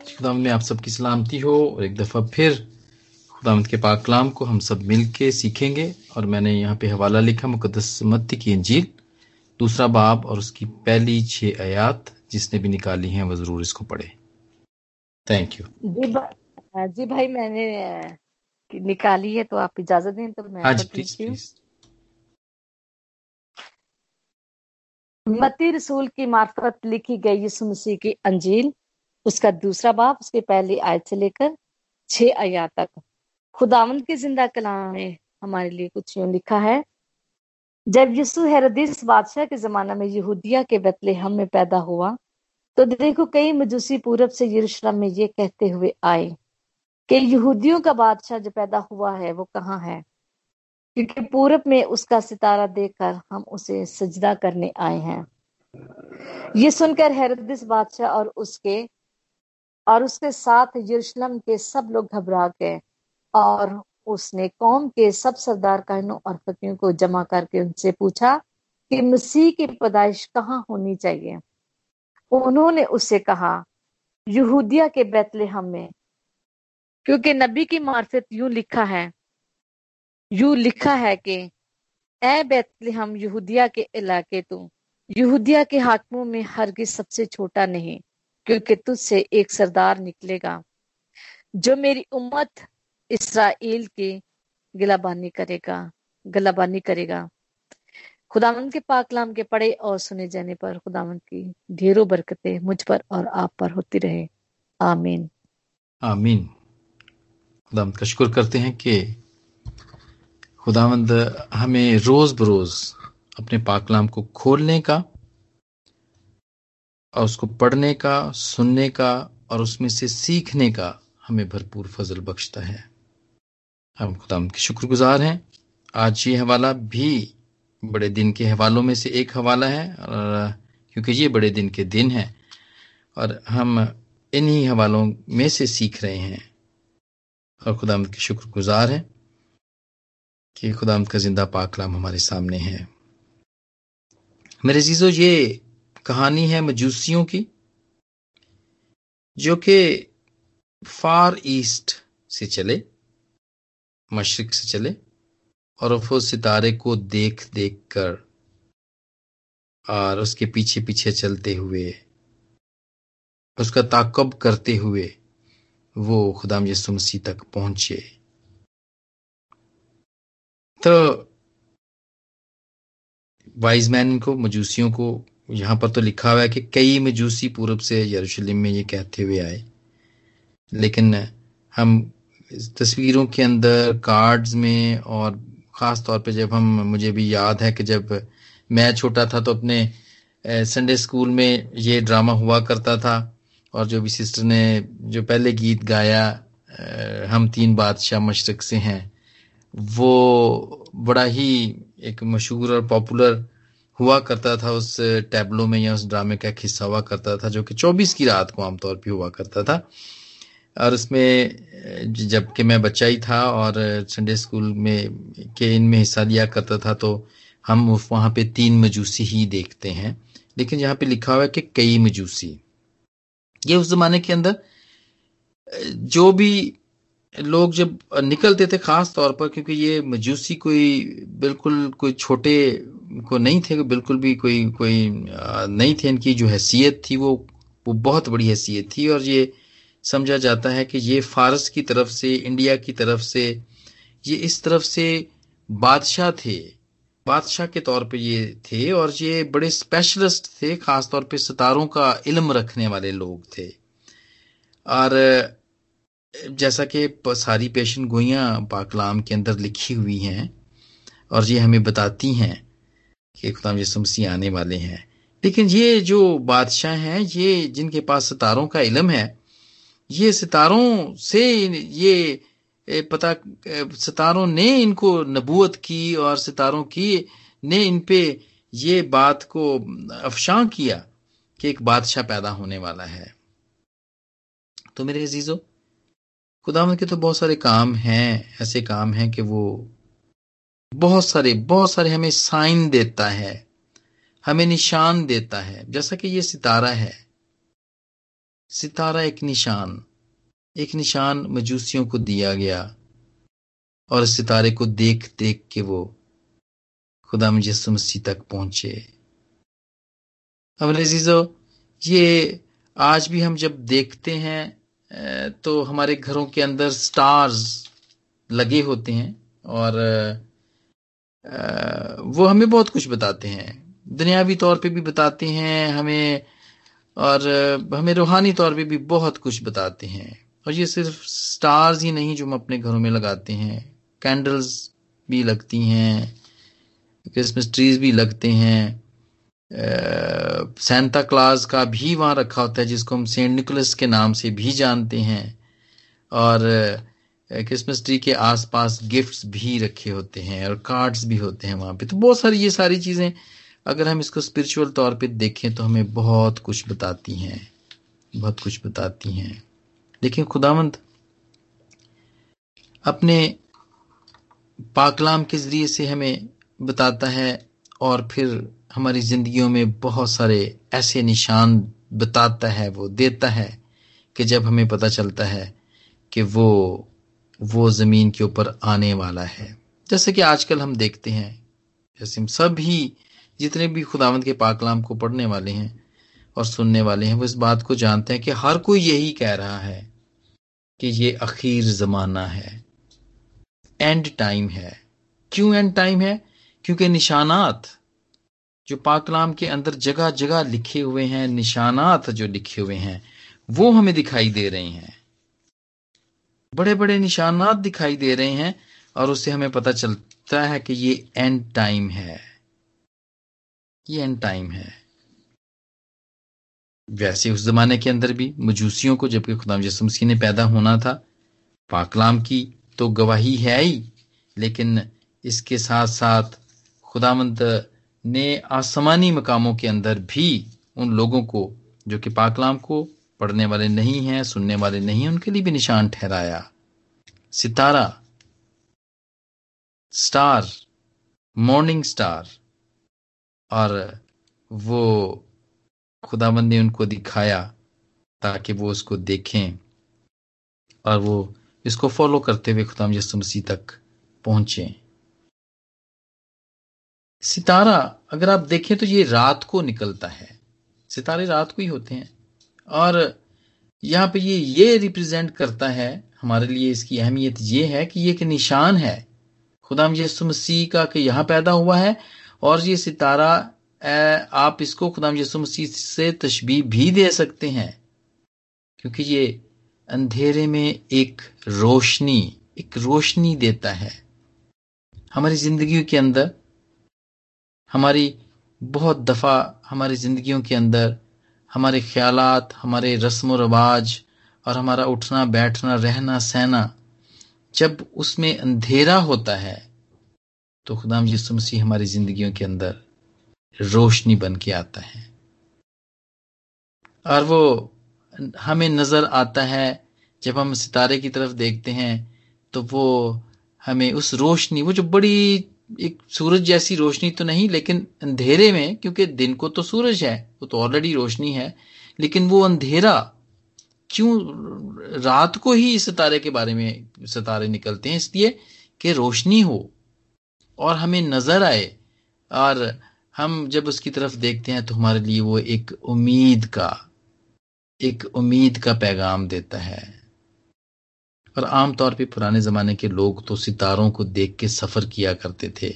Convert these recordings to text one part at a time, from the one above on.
खुदावंद में आप सबकी सलामती हो और एक दफ़ा फिर खुदावंद के पाक कलाम को हम सब मिल के सीखेंगे और मैंने यहाँ पे हवाला लिखा मुकदस मत्ती की अंजील दूसरा बाब और उसकी पहली छः आयात जिसने भी निकाली हैं वह ज़रूर इसको पढ़े। थैंक यू जी भा, जी भाई मैंने निकाली है तो आप इजाज़त दें तो मैं हाँ जी प्लीज़ प्लीज़ मती रसूल की मार्फत लिखी गई यीशु मसीह की अंजील। उसका दूसरा बाप उसके पहली आयत से लेकर छह आयात तक। खुदावंद के ज़िंदा कलाम में हमारे लिए कुछ यूँ लिखा है। जब यीशु हेरदिस बादशाह के जमाना में यहूदिया के हम में पैदा हुआ तो देखो कई मजूसी पूरब से यरूशलेम में ये कहते हुए आए कि यहूदियों का बादशाह जो पैदा हुआ है, वो कहाँ है? क्योंकि पूरब में उसका सितारा देखकर हम उसे सजदा करने आए हैं। ये सुनकर हेरदिस बादशाह और उसके और उसके साथ यरूशलेम के सब लोग घबरा गए और उसने कौम के सब सरदार कहनों और फकीरों को जमा करके उनसे पूछा कि मसीह की पैदाइश कहाँ होनी चाहिए? उन्होंने उससे कहा, यहूदिया के बैतलेहम में। क्योंकि नबी की मार्फत यूँ लिखा है, यूँ लिखा है कि ए बैतलेहम यहूदिया के इलाके तू, यहूदिया के हाकमों में हरगिज सबसे छोटा नहीं। क्योंकि तुझसे एक सरदार निकलेगा, जो मेरी उम्मत इसराइल की गिलाबानी करेगा, गलाबानी करेगा। खुदावंत के पाकलाम के पड़े और सुने जाने पर खुदावंत की ढेरों बरकतें मुझ पर और आप पर होती रहे। आमीन। आमीन। खुदावंत का शुक्र करते हैं कि खुदावंद हमें रोज बरोज अपने पाकलाम को खोलने का और उसको पढ़ने का, सुनने का और उसमें से सीखने का हमें भरपूर फजल बख्शता है। हम खुदा के शुक्रगुजार हैं। आज ये हवाला भी बड़े दिन के हवालों में से एक हवाला है और, क्योंकि ये बड़े दिन के दिन हैं और हम इन्हीं हवालों में से सीख रहे हैं। और खुदा के शुक्रगुजार हैं कि खुदा का ज़िंदा पाकलाम हमारे सामने है। मेरे जीजो ये कहानी है मजूसियों की, जो कि फार ईस्ट से चले, मशरक से चले, और वो सितारे को देख देख कर और उसके पीछे पीछे चलते हुए, उसका ताकब करते हुए, वो खुदाम यसु मसीह तक पहुँचे। तो वाइज मैन को, मजूसियों को यहाँ पर तो लिखा हुआ है कि कई मजूसी पूर्व से यरूशलेम में ये कहते हुए आए। लेकिन हम तस्वीरों के अंदर कार्ड्स में और ख़ास तौर पे जब हम, मुझे भी याद है कि जब मैं छोटा था तो अपने संडे स्कूल में ये ड्रामा हुआ करता था और जो भी सिस्टर ने जो पहले गीत गाया हम तीन बादशाह मशरक से हैं, वो बड़ा ही एक मशहूर और पॉपुलर हुआ करता था उस टैबलो में या उस ड्रामे का एक हिस्सा हुआ करता था, जो कि 24 की रात को आमतौर पर हुआ करता था। और उसमें जबकि मैं बच्चा ही था और संडे स्कूल में, के इनमें हिस्सा लिया करता था तो हम वहाँ पे तीन मजूसी ही देखते हैं। लेकिन यहाँ पे लिखा हुआ है कि कई मजूसी। ये उस जमाने के अंदर जो भी लोग जब निकलते थे खास तौर पर, क्योंकि ये मजूसी कोई बिल्कुल कोई छोटे को नहीं थे, बिल्कुल भी कोई कोई नहीं थे इनकी जो हैसियत थी, वो वो बहुत बड़ी हैसियत थी। और ये समझा जाता है कि ये फारस की तरफ़ से, इंडिया की तरफ़ से, ये इस तरफ़ से बादशाह थे। बादशाह के तौर पे ये थे और ये बड़े स्पेशलिस्ट थे खास तौर पे सितारों का इल्म रखने वाले लोग थे। और, जैसा कि सारी पेशन गोइयाँ पाकलाम के अंदर लिखी हुई हैं और ये हमें बताती हैं कि खुदाम यसु मसीह आने वाले हैं। लेकिन ये जो बादशाह हैं, ये जिनके पास सितारों का इलम है, ये सितारों से ये पता सितारों ने इनको नबूत की और सितारों की, ने इन पे ये बात को अफशां किया कि एक बादशाह पैदा होने वाला है। तो मेरे अजीजों खुदावन के तो बहुत सारे काम हैं, ऐसे काम हैं कि वो बहुत सारे बहुत सारे हमें साइन देता है, हमें निशान देता है। जैसा कि ये सितारा है। सितारा एक निशान एक निशान मजूसियों को दिया गया और सितारे को देख देख के वो खुदा मुजस्म मसीह तक पहुँचे। अब अजीजो, ये आज भी हम जब देखते हैं तो हमारे घरों के अंदर स्टार्स लगे होते हैं और वो हमें बहुत कुछ बताते हैं। दुनियावी तौर पे भी बताते हैं हमें और हमें रूहानी तौर पे भी बहुत कुछ बताते हैं। और ये सिर्फ़ स्टार्स ही नहीं जो हम अपने घरों में लगाते हैं। कैंडल्स भी लगती हैं क्रिसमस ट्रीज भी लगते हैं। सेंटा क्लास का भी वहाँ रखा होता है जिसको हम सेंट निकोलस के नाम से भी जानते हैं। और क्रिसमस ट्री के आसपास गिफ्ट्स भी रखे होते हैं और कार्ड्स भी होते हैं वहाँ पे। तो बहुत सारी ये सारी चीज़ें, अगर हम इसको स्पिरिचुअल तौर पे देखें तो हमें बहुत कुछ बताती हैं। बहुत कुछ बताती हैं। देखिए खुदावंत, अपने पाकलाम के ज़रिए से हमें बताता है और फिर हमारी जिंदगियों में बहुत सारे ऐसे निशान बताता है, वो देता है कि जब हमें पता चलता है कि वो वो ज़मीन के ऊपर आने वाला है। जैसे कि आजकल हम देखते हैं, जैसे हम सभी जितने भी खुदावंत के पाकलाम को पढ़ने वाले हैं और सुनने वाले हैं, वो इस बात को जानते हैं कि हर कोई यही कह रहा है कि ये अखीर जमाना है। एंड टाइम है। क्यों एंड टाइम है? क्योंकि निशानात जो पाकलाम के अंदर जगह जगह लिखे हुए हैं, निशानात जो लिखे हुए हैं, वो हमें दिखाई दे रहे हैं। बड़े बड़े निशानात दिखाई दे रहे हैं और उससे हमें पता चलता है कि ये एंड टाइम है। ये एंड टाइम है। वैसे उस जमाने के अंदर भी मजूसियों को जबकि खुदाम यसु मसीह ने पैदा होना था, पाकलाम की तो गवाही है ही, लेकिन इसके साथ साथ खुदामंद ने आसमानी मकामों के अंदर भी उन लोगों को, जो कि पाकलाम को पढ़ने वाले नहीं हैं, सुनने वाले नहीं उनके लिए भी निशान ठहराया। सितारा। स्टार। Morning star. और वो खुदाबंद ने उनको दिखाया ताकि वो उसको देखें और वो इसको फॉलो करते हुए खुदाम यसु मसीह तक पहुँचे। सितारा, अगर आप देखें तो ये रात को निकलता है। सितारे रात को ही होते हैं। और यहाँ पे ये ये रिप्रेजेंट करता है, हमारे लिए इसकी अहमियत ये है कि ये एक निशान है। खुदाम यसु मसीह का कि यहाँ पैदा हुआ है और ये सितारा आप इसको खुदाम यसु मसीह से तशबी भी दे सकते हैं। क्योंकि ये अंधेरे में एक रोशनी एक रोशनी देता है। हमारी ज़िंदगी के अंदर, हमारी बहुत दफ़ा हमारी जिंदगियों के अंदर हमारे ख्यालात, हमारे रस्म रवाज और हमारा उठना, बैठना, रहना, सहना, जब उसमें अंधेरा होता है तो खुदाम यसु मसीह हमारी जिंदगियों के अंदर रोशनी बन के आता है। और वो हमें नज़र आता है, जब हम सितारे की तरफ़ देखते हैं तो वो हमें उस रोशनी, वो जो बड़ी एक सूरज जैसी रोशनी तो नहीं, लेकिन अंधेरे में, क्योंकि दिन को तो सूरज है, वो तो ऑलरेडी रोशनी है, लेकिन वो अंधेरा क्यों, रात को ही सितारे के बारे में सितारे निकलते हैं, इसलिए कि रोशनी हो और हमें नज़र आए, और हम जब उसकी तरफ़ देखते हैं तो हमारे लिए वो एक उम्मीद का, एक उम्मीद का पैगाम देता है। और आमतौर पे पुराने जमाने के लोग तो सितारों को देख के सफ़र किया करते थे।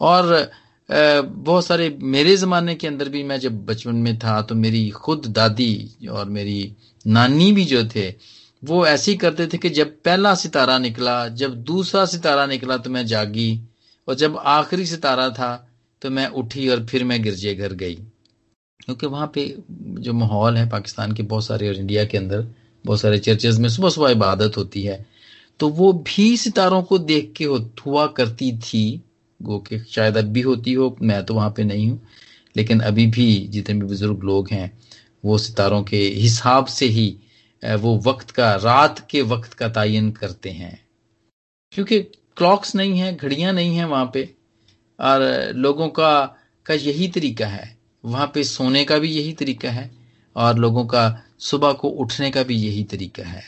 और बहुत सारे मेरे ज़माने के अंदर भी मैं जब बचपन में था तो मेरी खुद दादी और मेरी नानी भी जो थे, वो ऐसे ही करते थे कि जब पहला सितारा निकला, जब दूसरा सितारा निकला तो मैं जागी और जब आखिरी सितारा था तो मैं उठी और फिर मैं गिरजे घर गई। क्योंकि वहाँ पे जो माहौल है पाकिस्तान के बहुत सारे और इंडिया के अंदर बहुत सारे चर्चेज में सुबह सुबह इबादत होती है। तो वो भी सितारों को देख के हुआ करती थी, वो कि शायद अब भी होती हो, मैं तो वहाँ पे नहीं हूँ। लेकिन अभी भी जितने भी बुज़ुर्ग लोग हैं, वो सितारों के हिसाब से ही वो वक्त का, रात के वक्त का तयन करते हैं। क्योंकि क्लॉक्स नहीं है, घड़ियाँ नहीं है वहाँ पे, और लोगों का का यही तरीका है। वहाँ पे सोने का भी यही तरीका है। और लोगों का सुबह को उठने का भी यही तरीका है।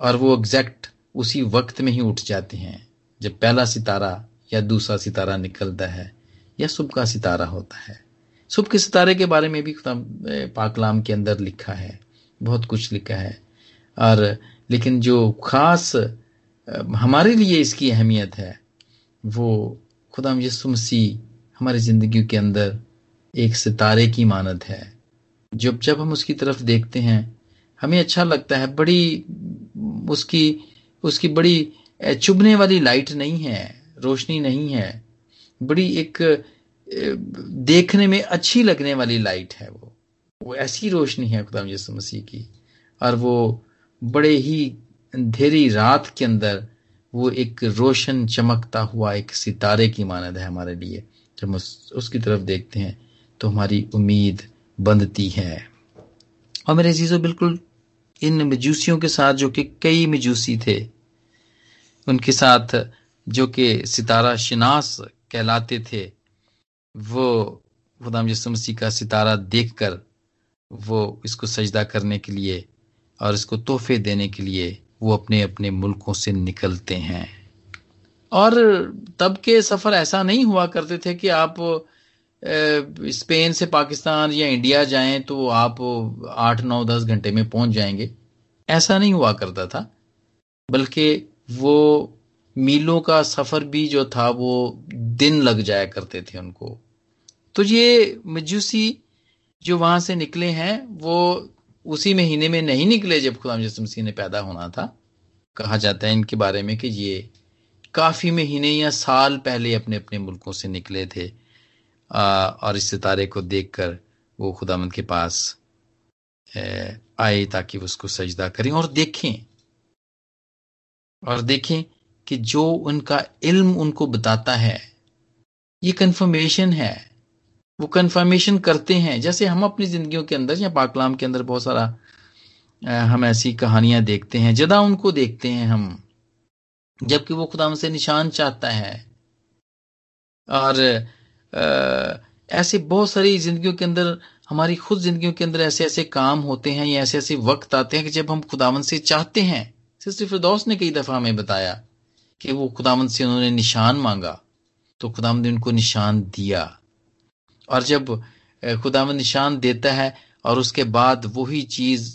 और वो एग्जैक्ट उसी वक्त में ही उठ जाते हैं, जब पहला सितारा या दूसरा सितारा निकलता है या सुबह का सितारा होता है। सुबह के सितारे के बारे में भी पाकलाम के अंदर लिखा है, बहुत कुछ लिखा है। और लेकिन जो खास हमारे लिए इसकी अहमियत है, वो खुदा यसु मसीह हमारी ज़िंदगी के अंदर एक सितारे की मानद है। जब जब हम उसकी तरफ़ देखते हैं हमें अच्छा लगता है बड़ी उसकी उसकी बड़ी चुभने वाली लाइट नहीं है रोशनी नहीं है बड़ी एक देखने में अच्छी लगने वाली लाइट है वो। वो ऐसी रोशनी है खुदा यसु मसीह की और वो बड़े ही अंधेरी रात के अंदर वो एक रोशन चमकता हुआ एक सितारे की मानद है हमारे लिए। जब उस, उसकी तरफ़ देखते हैं तो हमारी उम्मीद बंधती है। और मेरे चीज़ों बिल्कुल इन मजूसियों के साथ, जो कि कई मजूसी थे, उनके साथ जो कि सितारा शिनास कहलाते थे, वो खुदाम यसु मसीह का सितारा देखकर, वो इसको सजदा करने के लिए और इसको तोहफे देने के लिए वो अपने अपने मुल्कों से निकलते हैं। और तब के सफ़र ऐसा नहीं हुआ करते थे कि आप स्पेन से पाकिस्तान या इंडिया जाएँ तो आप आठ, नौ, दस घंटे में पहुँच जाएँगे। ऐसा नहीं हुआ करता था, बल्कि वो मीलों का सफ़र भी जो था वो दिन लग जाया करते थे उनको। तो ये मजूसी जो वहाँ से निकले हैं, वो उसी महीने में नहीं निकले जब खुदाम मसीह ने पैदा होना था। कहा जाता है इनके बारे में कि ये काफ़ी महीने या साल पहले अपने अपने मुल्कों से निकले थे। और इस सितारे को देखकर वो खुदामंद के पास आए ताकि वो उसको सजदा करें और देखें। और देखें कि जो उनका इल्म उनको बताता है, ये कंफर्मेशन है। वो कंफर्मेशन करते हैं। जैसे हम अपनी जिंदगियों के अंदर या पाकलाम के अंदर बहुत सारा हम ऐसी कहानियाँ देखते हैं, जदा उनको देखते हैं हम, जबकि वो खुदा से निशान चाहता है। और ऐसे बहुत सारी जिंदगियों के अंदर, हमारी खुद जिंदगियों के अंदर ऐसे ऐसे काम होते हैं या ऐसे ऐसे वक्त आते हैं कि जब हम खुदावन से चाहते हैं। सिस्टर फिरदौस ने कई दफ़ा हमें बताया कि वो खुदावन से उन्होंने निशान मांगा तो खुदावन ने उनको निशान दिया। और जब खुदावन निशान देता है और उसके बाद वही चीज़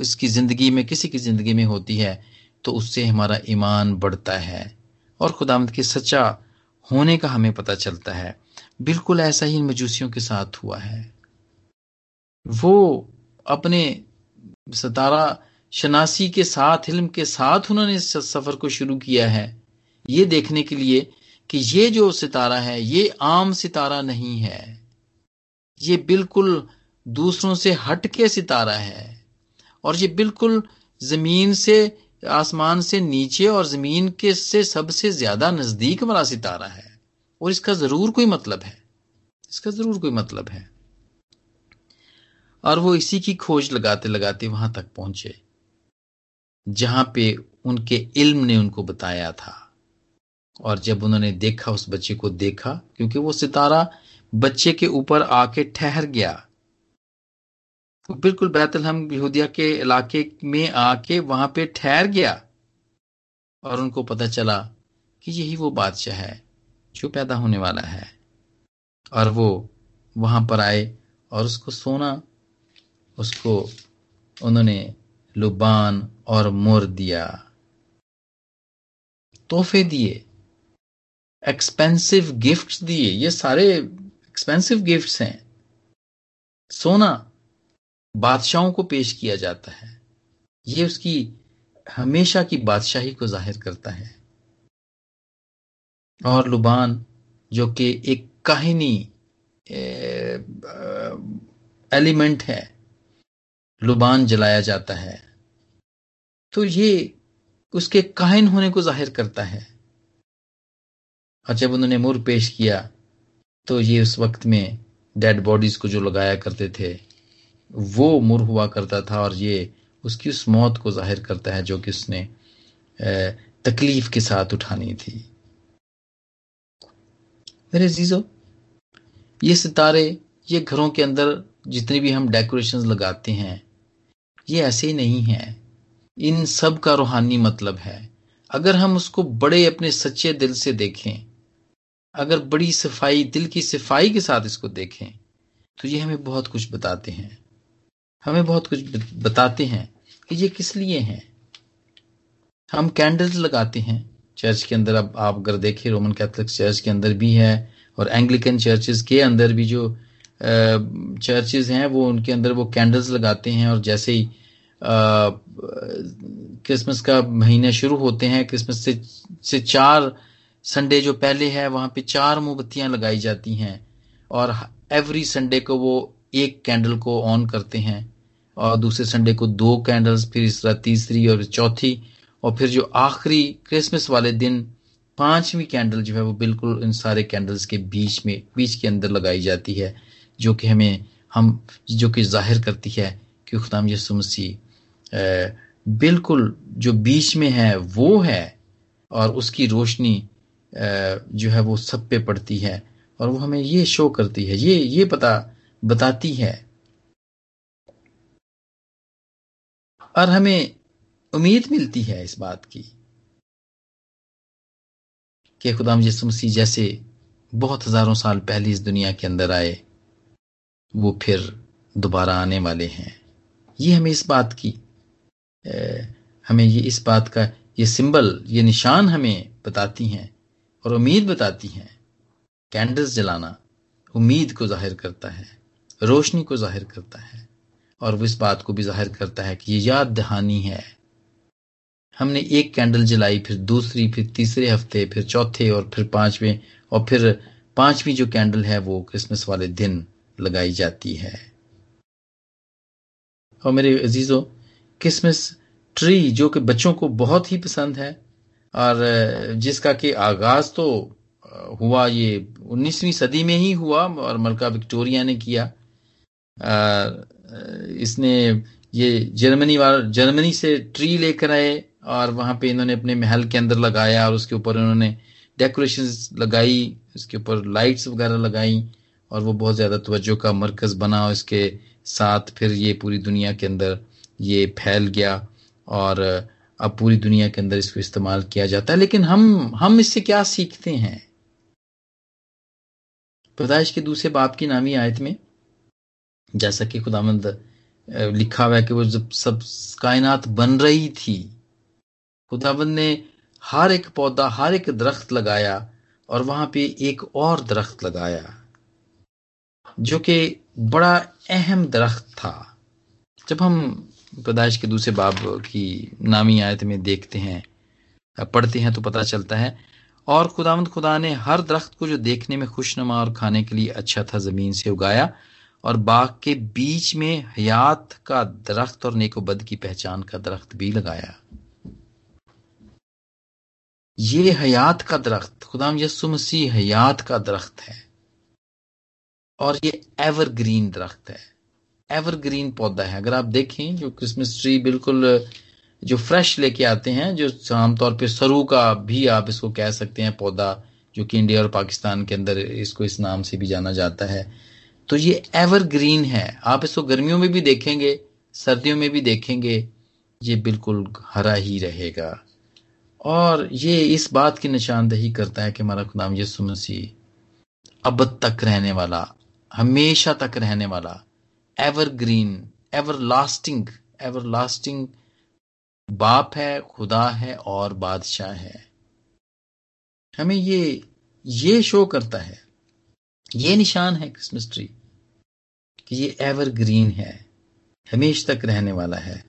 इसकी ज़िंदगी में, किसी की ज़िंदगी में होती है तो उससे हमारा ईमान बढ़ता है और खुदामद के सच्चा होने का हमें पता चलता है। बिल्कुल ऐसा ही इन मजूसियों के साथ हुआ है। वो अपने सतारा शनासी के साथ इल्म के साथ उन्होंने इस सफ़र को शुरू किया है। ये देखने के लिए कि ये जो सितारा है, ये आम सितारा नहीं है। ये बिल्कुल दूसरों से हट के सितारा है। और ये बिल्कुल ज़मीन से आसमान से नीचे और ज़मीन के से सबसे ज़्यादा नज़दीक वाला सितारा है। और इसका ज़रूर कोई मतलब है। इसका ज़रूर कोई मतलब है। और वो इसी की खोज लगाते लगाते वहाँ तक पहुँचे, जहाँ पे उनके इल्म ने उनको बताया था। और जब उन्होंने देखा, उस बच्चे को देखा, क्योंकि वो सितारा बच्चे के ऊपर आके ठहर गया बिल्कुल बैतलहम यहूदिया के इलाके में आके वहाँ पे ठहर गया और उनको पता चला कि यही वो बादशाह है, जो पैदा होने वाला है। और वो वहाँ पर आए और उसको सोना, उसको उन्होंने लुबान और मोर दिया। तोहफे दिए एक्सपेंसिव गिफ्ट्स दिए, ये सारे एक्सपेंसिव गिफ्ट्स हैं। सोना बादशाहों को पेश किया जाता है। ये उसकी हमेशा की बादशाही को ज़ाहिर करता है। और लुबान, जो कि एक काहिनी एलिमेंट है, लुबान जलाया जाता है। तो ये उसके काहिन होने को ज़ाहिर करता है। और जब उन्होंने मुर पेश किया तो ये उस वक्त में डेड बॉडीज को जो लगाया करते थे वो मुर हुआ करता था और ये उसकी उस मौत को ज़ाहिर करता है जो कि उसने तकलीफ़ के साथ उठानी थी। मेरे जीजो ये सितारे, ये घरों के अंदर जितनी भी हम डेकोरेशंस लगाते हैं, ये ऐसे ही नहीं है। इन सब का रूहानी मतलब है, अगर हम उसको बड़े अपने सच्चे दिल से देखें, अगर बड़ी सफ़ाई, दिल की सफ़ाई के साथ इसको देखें तो ये हमें बहुत कुछ बताते हैं। हमें बहुत कुछ बताते हैं कि ये किस लिए हैं। हम कैंडल्स लगाते हैं। चर्च के अंदर अब आप अगर देखें रोमन कैथोलिक चर्च के अंदर भी है और एंग्लिकन चर्चेस के अंदर भी जो चर्चेज हैं, वो उनके अंदर वो कैंडल्स लगाते हैं और जैसे ही क्रिसमस का महीना शुरू होते हैं क्रिसमस से से चार संडे जो पहले है, वहाँ पे चार मोमबत्तियाँ लगाई जाती हैं और एवरी संडे को वो एक कैंडल को ऑन करते हैं और दूसरे संडे को दो कैंडल्स फिर इस तरह तीसरी और चौथी और फिर जो आखिरी क्रिसमस वाले दिन पांचवी कैंडल जो है वो बिल्कुल इन सारे कैंडल्स के बीच में, बीच के अंदर लगाई जाती है, जो कि हमें, हम, जो कि ज़ाहिर करती है कि खुदाम यसु मसीह बिल्कुल जो बीच में है, वो है और उसकी रोशनी जो है वो सब पे पड़ती है और वो हमें ये शो करती है। ये ये पता बताती है। और हमें उम्मीद मिलती है इस बात की कि खुदाम यसु जैसे बहुत हज़ारों साल पहले इस दुनिया के अंदर आए, वो फिर दोबारा आने वाले हैं। ये हमें इस बात की हमें ये इस बात का ये सिंबल, ये निशान हमें बताती हैं और उम्मीद बताती हैं। कैंडल्स जलाना उम्मीद को ज़ाहिर करता है। रोशनी को ज़ाहिर करता है और वो इस बात को भी ज़ाहिर करता है कि ये याद दहानी है। हमने एक कैंडल जलाई, फिर दूसरी, फिर तीसरे हफ़्ते, फिर चौथे और फिर पाँचवें, और फिर पांचवी जो कैंडल है वो क्रिसमस वाले दिन लगाई जाती है। और मेरे अजीजों, क्रिसमस ट्री जो कि बच्चों को बहुत ही पसंद है, और जिसका कि आगाज़ तो हुआ ये 19वीं सदी में ही हुआ, और मलका विक्टोरिया ने किया। इसने ये जर्मनी वाल, जर्मनी से ट्री लेकर आए और वहाँ पे इन्होंने अपने महल के अंदर लगाया और उसके ऊपर उन्होंने डेकोरेशन लगाई उसके ऊपर लाइट्स वगैरह लगाई और वो बहुत ज़्यादा तवज्जो का मरकज बना और इसके साथ फिर ये पूरी दुनिया के अंदर ये फैल गया और अब पूरी दुनिया के अंदर इसको इस्तेमाल किया जाता है। लेकिन हम हम इससे क्या सीखते हैं? पैदाइश के दूसरे बाप की नामी आयत में जैसा कि खुदामंद लिखा हुआ है कि वो जब सब कायनात बन रही थी खुदाबंद ने हर एक पौधा, हर एक दरख्त लगाया और वहाँ पे एक और दरख्त लगाया, जो कि बड़ा अहम दरख्त था। जब हम पैदाइश के दूसरे बाब की नामी आयत में देखते हैं पढ़ते हैं तो पता चलता है, और खुदावंद खुदा ने हर दरख्त को जो देखने में खुशनुमा और खाने के लिए अच्छा था, ज़मीन से उगाया और बाग के बीच में हयात का दरख्त और नेकोबद की पहचान का दरख्त भी लगाया। ये हयात का दरख्त, खुदाम यसु मसीह हयात का दरख्त है। और ये एवरग्रीन दरख्त है। एवरग्रीन पौधा है। अगर आप देखें, जो क्रिसमस ट्री बिल्कुल, जो फ्रेश लेके आते हैं, जो आमतौर पे सरू का भी आप इसको कह सकते हैं पौधा, जो कि इंडिया और पाकिस्तान के अंदर इसको इस नाम से भी जाना जाता है। तो ये एवरग्रीन है। आप इसको गर्मियों में भी देखेंगे, सर्दियों में भी देखेंगे, ये बिल्कुल हरा ही रहेगा। और ये इस बात की निशानदही करता है कि हमारा खुदाम यसु मसीह अब तक रहने वाला, हमेशा तक रहने वाला evergreen everlasting everlasting बाप है, खुदा है और बादशाह है। हमें ये ये शो करता है। ये निशान है क्रिसमस ट्री कि ये एवर ग्रीन है, हमेश तक रहने वाला है,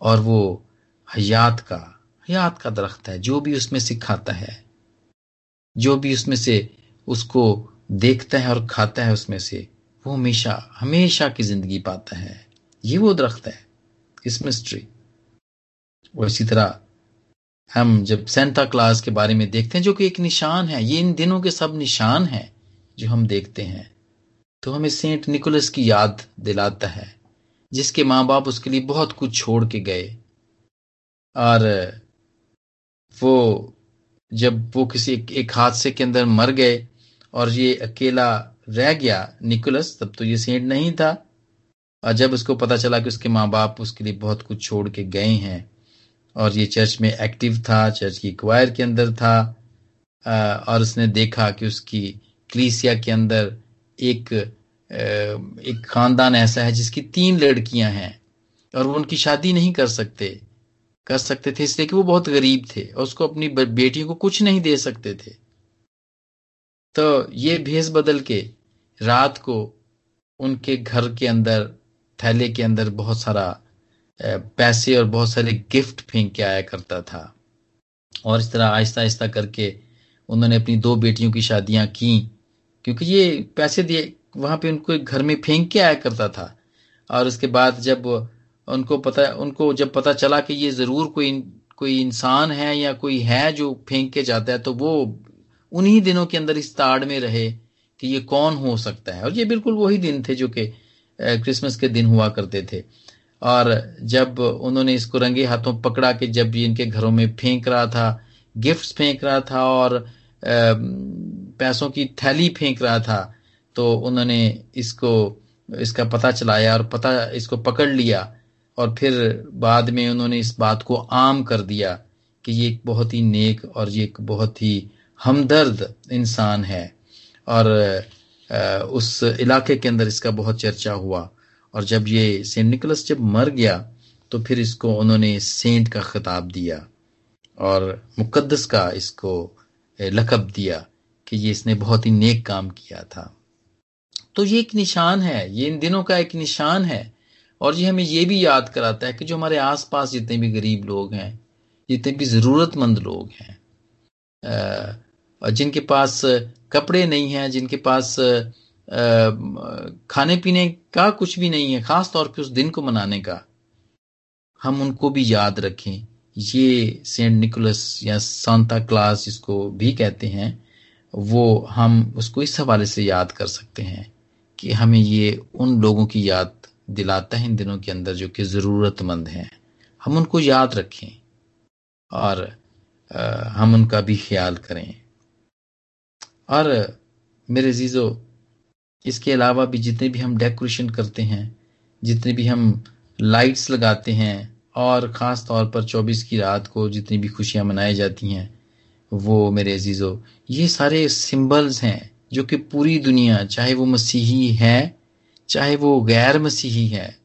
और वो हयात का हयात का दरख्त है, जो भी उसमें से खाता है, जो भी उसमें से उसको देखता है और खाता है उसमें से, वो हमेशा हमेशा की ज़िंदगी पाता है। ये वो दरख्त है क्रिसमस ट्री और इसी तरह हम जब सेंटा क्लास के बारे में देखते हैं, जो कि एक निशान है, ये इन दिनों के सब निशान हैं, जो हम देखते हैं। तो हमें सेंट निकोलस की याद दिलाता है, जिसके माँ बाप उसके लिए बहुत कुछ छोड़ के गए। और वो, जब वो किसी एक हादसे के अंदर मर गए और ये अकेला रह गया निकोलस, तब तो ये सेंट नहीं था। और जब उसको पता चला कि उसके माँ बाप उसके लिए बहुत कुछ छोड़ के गए हैं, और ये चर्च में एक्टिव था, चर्च की क्वायर के अंदर था और उसने देखा कि उसकी क्लीसिया के अंदर एक एक खानदान ऐसा है जिसकी तीन लड़कियाँ हैं और वो उनकी शादी नहीं कर सकते कर सकते थे इसलिए कि वो बहुत गरीब थे और उसको अपनी बेटियों को कुछ नहीं दे सकते थे। तो ये भेस बदल के रात को उनके घर के अंदर, थैले के अंदर बहुत सारा पैसे और बहुत सारे गिफ्ट फेंक के आया करता था। और इस तरह आहिस्ता आहिस्ता करके उन्होंने अपनी दो बेटियों की शादियाँ की। क्योंकि ये पैसे दिए, वहाँ पे उनको एक घर में फेंक के आया करता था। और उसके बाद जब उनको पता, उनको जब पता चला कि ये ज़रूर कोई कोई इंसान है या कोई है जो फेंक के जाता है तो वो उन्हीं दिनों के अंदर इस ताड़ में रहे कि ये कौन हो सकता है। और ये बिल्कुल वही दिन थे जो कि क्रिसमस के दिन हुआ करते थे। और जब उन्होंने इसको रंगे हाथों पकड़ा कि जब ये इनके घरों में फेंक रहा था गिफ्ट्स फेंक रहा था और पैसों की थैली फेंक रहा था तो उन्होंने इसको, इसका पता चलाया और पता, इसको पकड़ लिया और फिर बाद में उन्होंने इस बात को आम कर दिया कि ये एक बहुत ही नेक और ये एक बहुत ही हमदर्द इंसान है। और उस इलाके के अंदर इसका बहुत चर्चा हुआ और जब ये सेंट निकलस जब मर गया तो फिर इसको उन्होंने सेंट का खिताब दिया और मुकद्दस का इसको लकब दिया। कि ये इसने बहुत ही नेक काम किया था। तो ये एक निशान है, ये इन दिनों का एक निशान है। और ये हमें ये भी याद कराता है कि जो हमारे आसपास जितने भी गरीब लोग हैं, जितने भी जरूरतमंद लोग हैं और जिनके पास कपड़े नहीं हैं, जिनके पास खाने पीने का कुछ भी नहीं है, खास तौर पे उस दिन को मनाने का, हम उनको भी याद रखें। ये सेंट निकोलस या सांता क्लास जिसको भी कहते हैं वो हम उसको इस हवाले से याद कर सकते हैं कि हमें ये उन लोगों की याद दिलाता है इन दिनों के अंदर जो कि ज़रूरतमंद हैं। हम उनको याद रखें और हम उनका भी ख्याल करें। और मेरे जीजो इसके अलावा भी जितने भी हम डेकोरेशन करते हैं, जितने भी हम लाइट्स लगाते हैं, और ख़ास तौर पर 24 की रात को जितनी भी खुशियाँ मनाई जाती हैं वो मेरे अजीज़ो, ये सारे सिंबल्स हैं जो कि पूरी दुनिया, चाहे वो मसीही है, चाहे वो गैर मसीही है,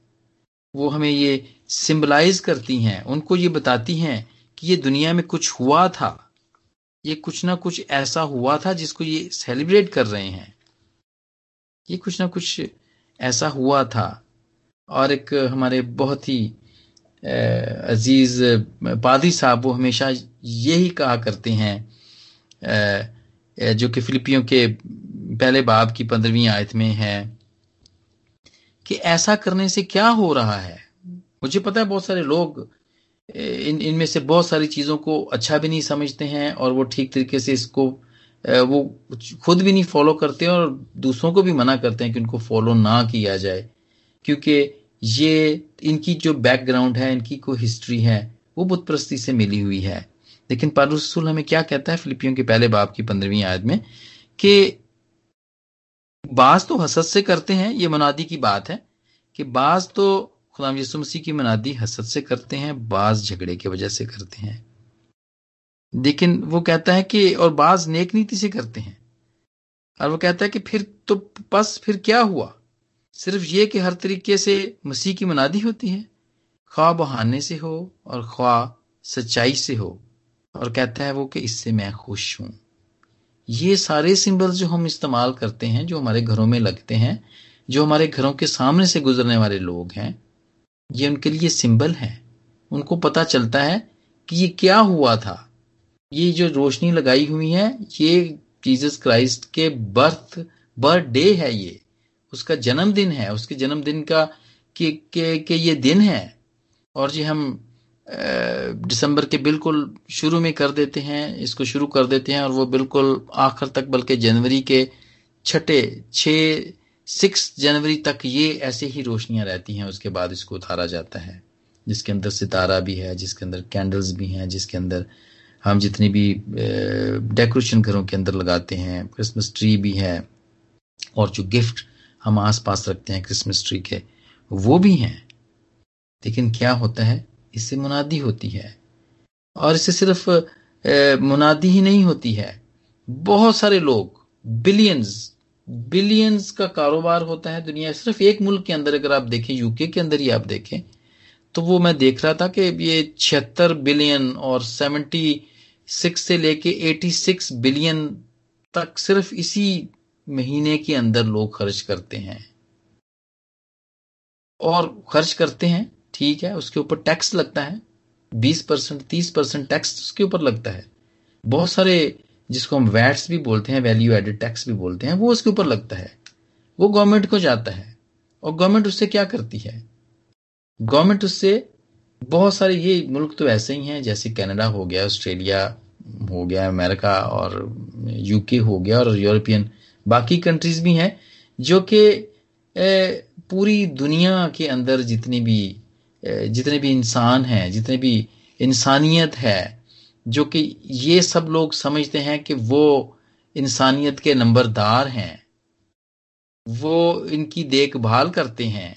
वो हमें ये सिंबलाइज करती हैं, उनको ये बताती हैं कि ये दुनिया में कुछ हुआ था, ये कुछ ना कुछ ऐसा हुआ था जिसको ये सेलिब्रेट कर रहे हैं। ये कुछ ना कुछ ऐसा हुआ था और एक हमारे बहुत ही अज़ीज़ पादी साहब, वो हमेशा यही कहा करते हैं जो कि फिलिपियों के पहले बाब की पंद्रहवीं आयत में है, कि ऐसा करने से क्या हो रहा है? मुझे पता है बहुत सारे लोग इन, इनमें से बहुत सारी चीज़ों को अच्छा भी नहीं समझते हैं और वो ठीक तरीके से इसको वो खुद भी नहीं फॉलो करते और दूसरों को भी मना करते हैं कि उनको फॉलो ना किया जाए, क्योंकि ये इनकी जो बैकग्राउंड है, इनकी कोई हिस्ट्री है, वो बुत प्रस्ती से मिली हुई है। लेकिन पारूसुल हमें क्या कहता है फिलिपियों के पहले बाप की पंद्रहवीं आयत में? कि बाज तो हसद से करते हैं, ये मनादी की बात है। कि बाज तो खुदाम यसु मसीह की मनादी हसद से करते हैं, बाज झगड़े की वजह से करते हैं। लेकिन वो कहता है कि, और बाज नेक नीति से करते हैं। और वो कहता है कि फिर तो बस फिर क्या हुआ? सिर्फ़ ये कि हर तरीके से मसीह की मनादी होती है। ख्वा बहाने से हो और ख्वा सच्चाई से हो और कहता है वो कि इससे मैं खुश हूँ। ये सारे सिंबल्स जो हम इस्तेमाल करते हैं, जो हमारे घरों में लगते हैं, जो हमारे घरों के सामने से गुजरने वाले लोग हैं, ये उनके लिए सिंबल है। उनको पता चलता है कि ये क्या हुआ था। ये जो रोशनी लगाई हुई है, ये जीसस क्राइस्ट के बर्थ बर्थ डे है ये। उसका जन्मदिन है उसके जन्मदिन का के, के, के ये दिन है। और जी हम दिसंबर के बिल्कुल शुरू में कर देते हैं इसको शुरू कर देते हैं और वो बिल्कुल आखिर तक बल्कि जनवरी के छठे छ सिक्स जनवरी तक ये ऐसे ही रोशनियाँ रहती हैं उसके बाद इसको उतारा जाता है। जिसके अंदर सितारा भी है जिसके अंदर कैंडल्स भी हैं जिसके अंदर हम जितनी भी डेकोरेशन घरों के अंदर लगाते हैं क्रिसमस ट्री भी है और जो गिफ्ट हम आस पास रखते हैं क्रिसमस ट्री के। वो भी हैं, लेकिन क्या होता है? इससे मुनादी होती है। और इससे सिर्फ़ मुनादी ही नहीं होती है। बहुत सारे लोग बिलियंस बिलियंस का कारोबार होता है दुनिया, सिर्फ़ एक मुल्क के अंदर अगर आप देखें यूके के अंदर ही आप देखें तो वो मैं देख रहा था कि ये छिहत्तर बिलियन और सेवेंटी सिक्स से लेके एटी सिक्स बिलियन तक सिर्फ़ इसी महीने के अंदर लोग खर्च करते हैं। और खर्च करते हैं, ठीक है, उसके ऊपर टैक्स लगता है, बीस परसेंट, तीस परसेंट टैक्स उसके ऊपर लगता है। बहुत सारे जिसको हम वैट्स भी बोलते हैं वैल्यू एडेड टैक्स भी बोलते हैं, वो उसके ऊपर लगता है। वो गवर्नमेंट को जाता है। और गवर्नमेंट उससे क्या करती है? गवर्नमेंट उससे बहुत सारे, ये मुल्क तो ऐसे ही हैं, जैसे कनाडा हो गया ऑस्ट्रेलिया हो गया अमेरिका और यूके हो गया और यूरोपियन बाकी कंट्रीज़ भी हैं, जो कि पूरी दुनिया के अंदर जितनी भी जितने भी इंसान हैं, जितने भी इंसानियत है, जो कि ये सब लोग समझते हैं कि वो इंसानियत के नंबरदार हैं, वो इनकी देखभाल करते हैं।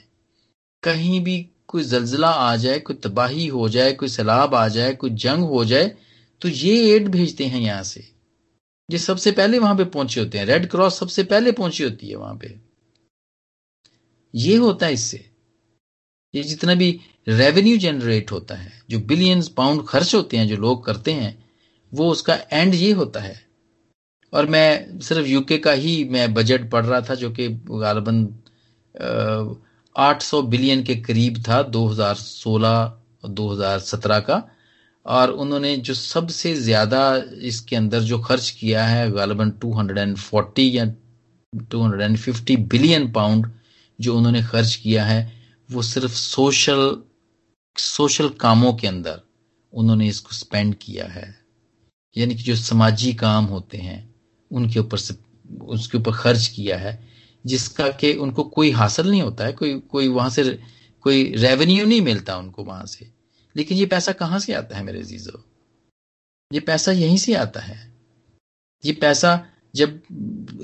कहीं भी कोई जलजिला आ जाए, कोई तबाही हो जाए, कोई सैलाब आ जाए, कोई जंग हो जाए तो ये एड भेजते हैं यहाँ से। ये सबसे पहले वहाँ पे पहुँचे होते हैं। रेड क्रॉस सबसे पहले पहुँची होती है वहाँ पे। ये होता है इससे। ये जितना भी रेवेन्यू जनरेट होता है, जो बिलियंस पाउंड खर्च होते हैं, जो लोग करते हैं, वो उसका एंड ये होता है। और मैं सिर्फ़ यूके का ही मैं बजट पढ़ रहा था, जो कि गालबन 800 बिलियन के करीब था 2016 और 2017 का। और उन्होंने जो सबसे ज़्यादा इसके अंदर जो खर्च किया है, गालबन 240 या 250 बिलियन पाउंड जो उन्होंने खर्च किया है, वो सिर्फ़ सोशल सोशल कामों के अंदर उन्होंने इसको स्पेंड किया है। यानी कि जो समाजी काम होते हैं, उनके ऊपर से, उसके ऊपर खर्च किया है, जिसका कि उनको कोई हासिल नहीं होता है, कोई कोई वहाँ से, कोई रेवेन्यू नहीं मिलता उनको वहाँ से। लेकिन ये पैसा कहाँ से आता है मेरे जीजो ये पैसा यहीं से आता है। ये पैसा जब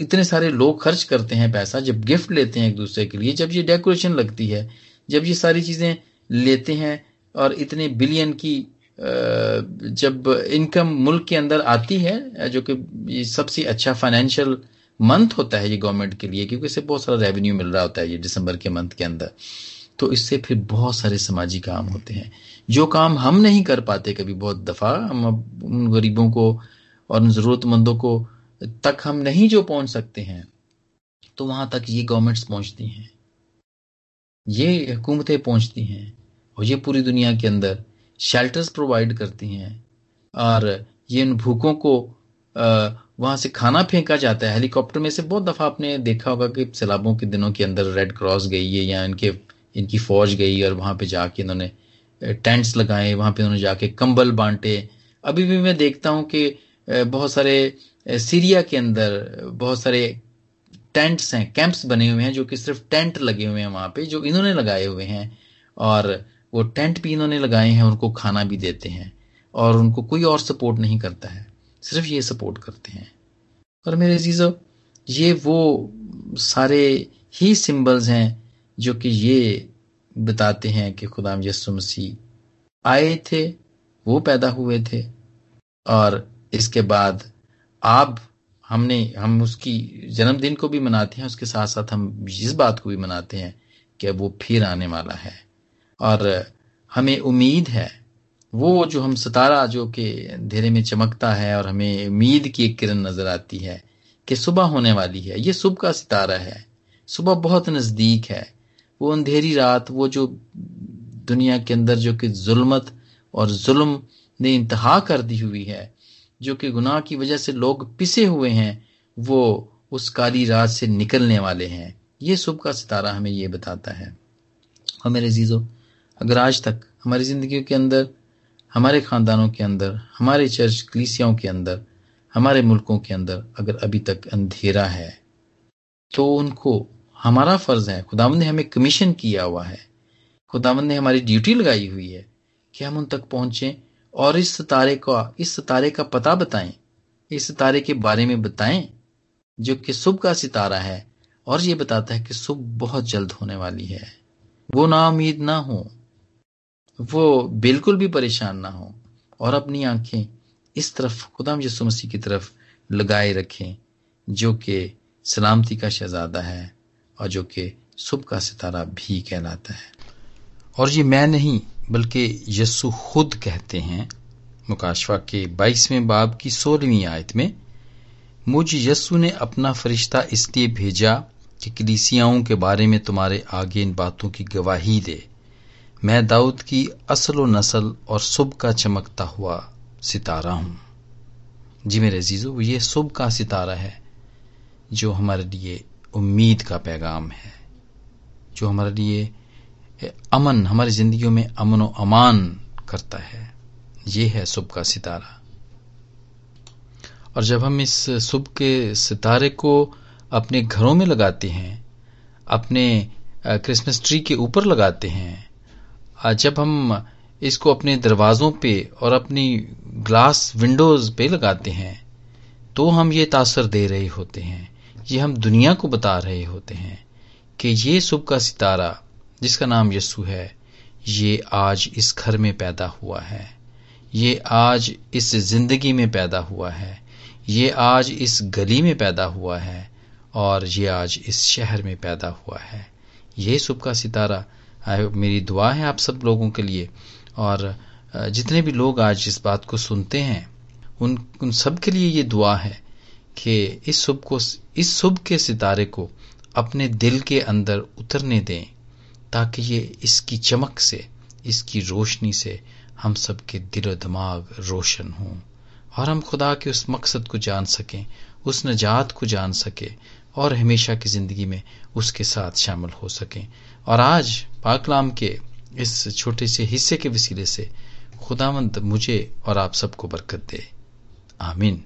इतने सारे लोग खर्च करते हैं पैसा, जब गिफ्ट लेते हैं एक दूसरे के लिए, जब ये डेकोरेशन लगती है, जब ये सारी चीज़ें लेते हैं और इतने बिलियन की जब इनकम मुल्क के अंदर आती है, जो कि सबसे अच्छा फाइनेंशियल मंथ होता है ये गवर्नमेंट के लिए, क्योंकि इससे बहुत सारा रेवेन्यू मिल रहा होता है ये दिसंबर के मंथ के अंदर तो इससे फिर बहुत सारे समाजी काम होते हैं। जो काम हम नहीं कर पाते कभी बहुत दफ़ा, हम उन गरीबों को और उन जरूरतमंदों को तक हम नहीं जो पहुँच सकते हैं तो वहाँ तक ये गवर्नमेंट्स पहुँचती हैं। ये हुकूमतें पहुँचती हैं और ये पूरी दुनिया के अंदर शेल्टर्स प्रोवाइड करती हैं और ये उन भूखों को वहाँ से खाना फेंका जाता है। हेलीकॉप्टर में से बहुत दफ़ा आपने देखा होगा कि सैलाबों के दिनों के अंदर रेड क्रॉस गई है या इनके, इनकी फौज गई और वहाँ पे जाके इन्होंने टेंट्स लगाए, वहाँ पे उन्होंने जाके कंबल बांटे। अभी भी मैं देखता हूँ कि बहुत सारे सीरिया के अंदर बहुत सारे टेंट्स हैं कैंप्स बने हुए हैं, जो कि सिर्फ़ टेंट लगे हुए हैं वहाँ पे, जो इन्होंने लगाए हुए हैं। और वो टेंट भी इन्होंने लगाए हैं, उनको खाना भी देते हैं, और उनको कोई और सपोर्ट नहीं करता है, सिर्फ़ ये सपोर्ट करते हैं। और मेरे चीज़ों ये वो सारे ही सिंबल्स हैं, जो कि ये बताते हैं कि खुदाम यसु मसीह आए थे, वो पैदा हुए थे और इसके बाद आप, हमने, हम उसकी जन्मदिन को भी मनाते हैं, उसके साथ साथ हम इस बात को भी मनाते हैं कि वो फिर आने वाला है। और हमें उम्मीद है, वो जो हम सितारा जो कि अंधेरे में चमकता है और हमें उम्मीद की एक किरण नज़र आती है कि सुबह होने वाली है। ये सुबह का सितारा है, सुबह बहुत नज़दीक है। वो अंधेरी रात, वो जो दुनिया के अंदर जो कि जुल्मत और जुल्म ने इंतहा कर दी हुई है, जो कि गुनाह की वजह से लोग पिसे हुए हैं, वो उस काली रात से निकलने वाले हैं। ये सुबह का सितारा हमें ये बताता है। और मेरे जीजो अगर आज तक हमारी ज़िंदगी के अंदर, हमारे खानदानों के अंदर, हमारे चर्च, कलीसियाओं के अंदर, हमारे मुल्कों के अंदर अगर अभी तक अंधेरा है तो उनको हमारा फ़र्ज़ है। खुदावन ने हमें कमीशन किया हुआ है। खुदावन ने हमारी ड्यूटी लगाई हुई है कि हम उन तक पहुँचे और इस सितारे का, इस सितारे का पता बताएँ, इस सितारे के बारे में बताएँ, जो कि सुबह का सितारा है और ये बताता है कि सुबह बहुत जल्द होने वाली है। वो नाउमीद ना हो, वो बिल्कुल भी परेशान ना हो और अपनी आँखें इस तरफ़ खुदाम यसु मसीह की तरफ़ लगाए रखें, जो कि सलामती का शहजादा है। और जो कि सुबह का सितारा भी कहलाता है। और ये मैं नहीं, बल्कि यस्सु खुद कहते हैं, मुकाशवा के बाईसवें बाब की सोलहवीं आयत में, मुझ यस्सु ने अपना फरिश्ता इसलिए भेजा कि कलीसियाओं के बारे में तुम्हारे आगे इन बातों की गवाही दे। मैं दाऊद की असल व नस्ल और सुबह का चमकता हुआ सितारा हूँ। जी मेरे अजीजो, ये सुबह का सितारा है जो हमारे लिए उम्मीद का पैगाम है, जो हमारे लिए अमन, हमारी जिंदगियों में अमन व अमान करता है। ये है सुबह का सितारा। और जब हम इस सुबह के सितारे को अपने घरों में लगाते हैं, अपने क्रिसमस ट्री के ऊपर लगाते हैं जब हम इसको अपने दरवाजों पे और अपनी ग्लास विंडोज़ पे लगाते हैं तो हम ये तासर दे रहे होते हैं। ये हम दुनिया को बता रहे होते हैं कि ये सुबह का सितारा, जिसका नाम यस्सु है, ये आज इस घर में पैदा हुआ है। ये आज इस ज़िंदगी में पैदा हुआ है। ये आज इस गली में पैदा हुआ है और ये आज इस शहर में पैदा हुआ है। ये सुबह का सितारा। मेरी दुआ है आप सब लोगों के लिए। और जितने भी लोग आज इस बात को सुनते हैं, उन उन सब के लिए ये दुआ है कि इस सुबह को, इस सुबह के सितारे को अपने दिल के अंदर उतरने दें, ताकि ये इसकी चमक से, इसकी रोशनी से हम सब के दिल दिमाग रोशन हों, और हम खुदा के उस मकसद को जान सकें, उस नजात को जान सके, और हमेशा की ज़िंदगी में उसके साथ शामिल हो सकें। और आज पाकलाम के इस छोटे से हिस्से के वसीले से खुदावंद मुझे और आप सबको बरकत दे। आमीन।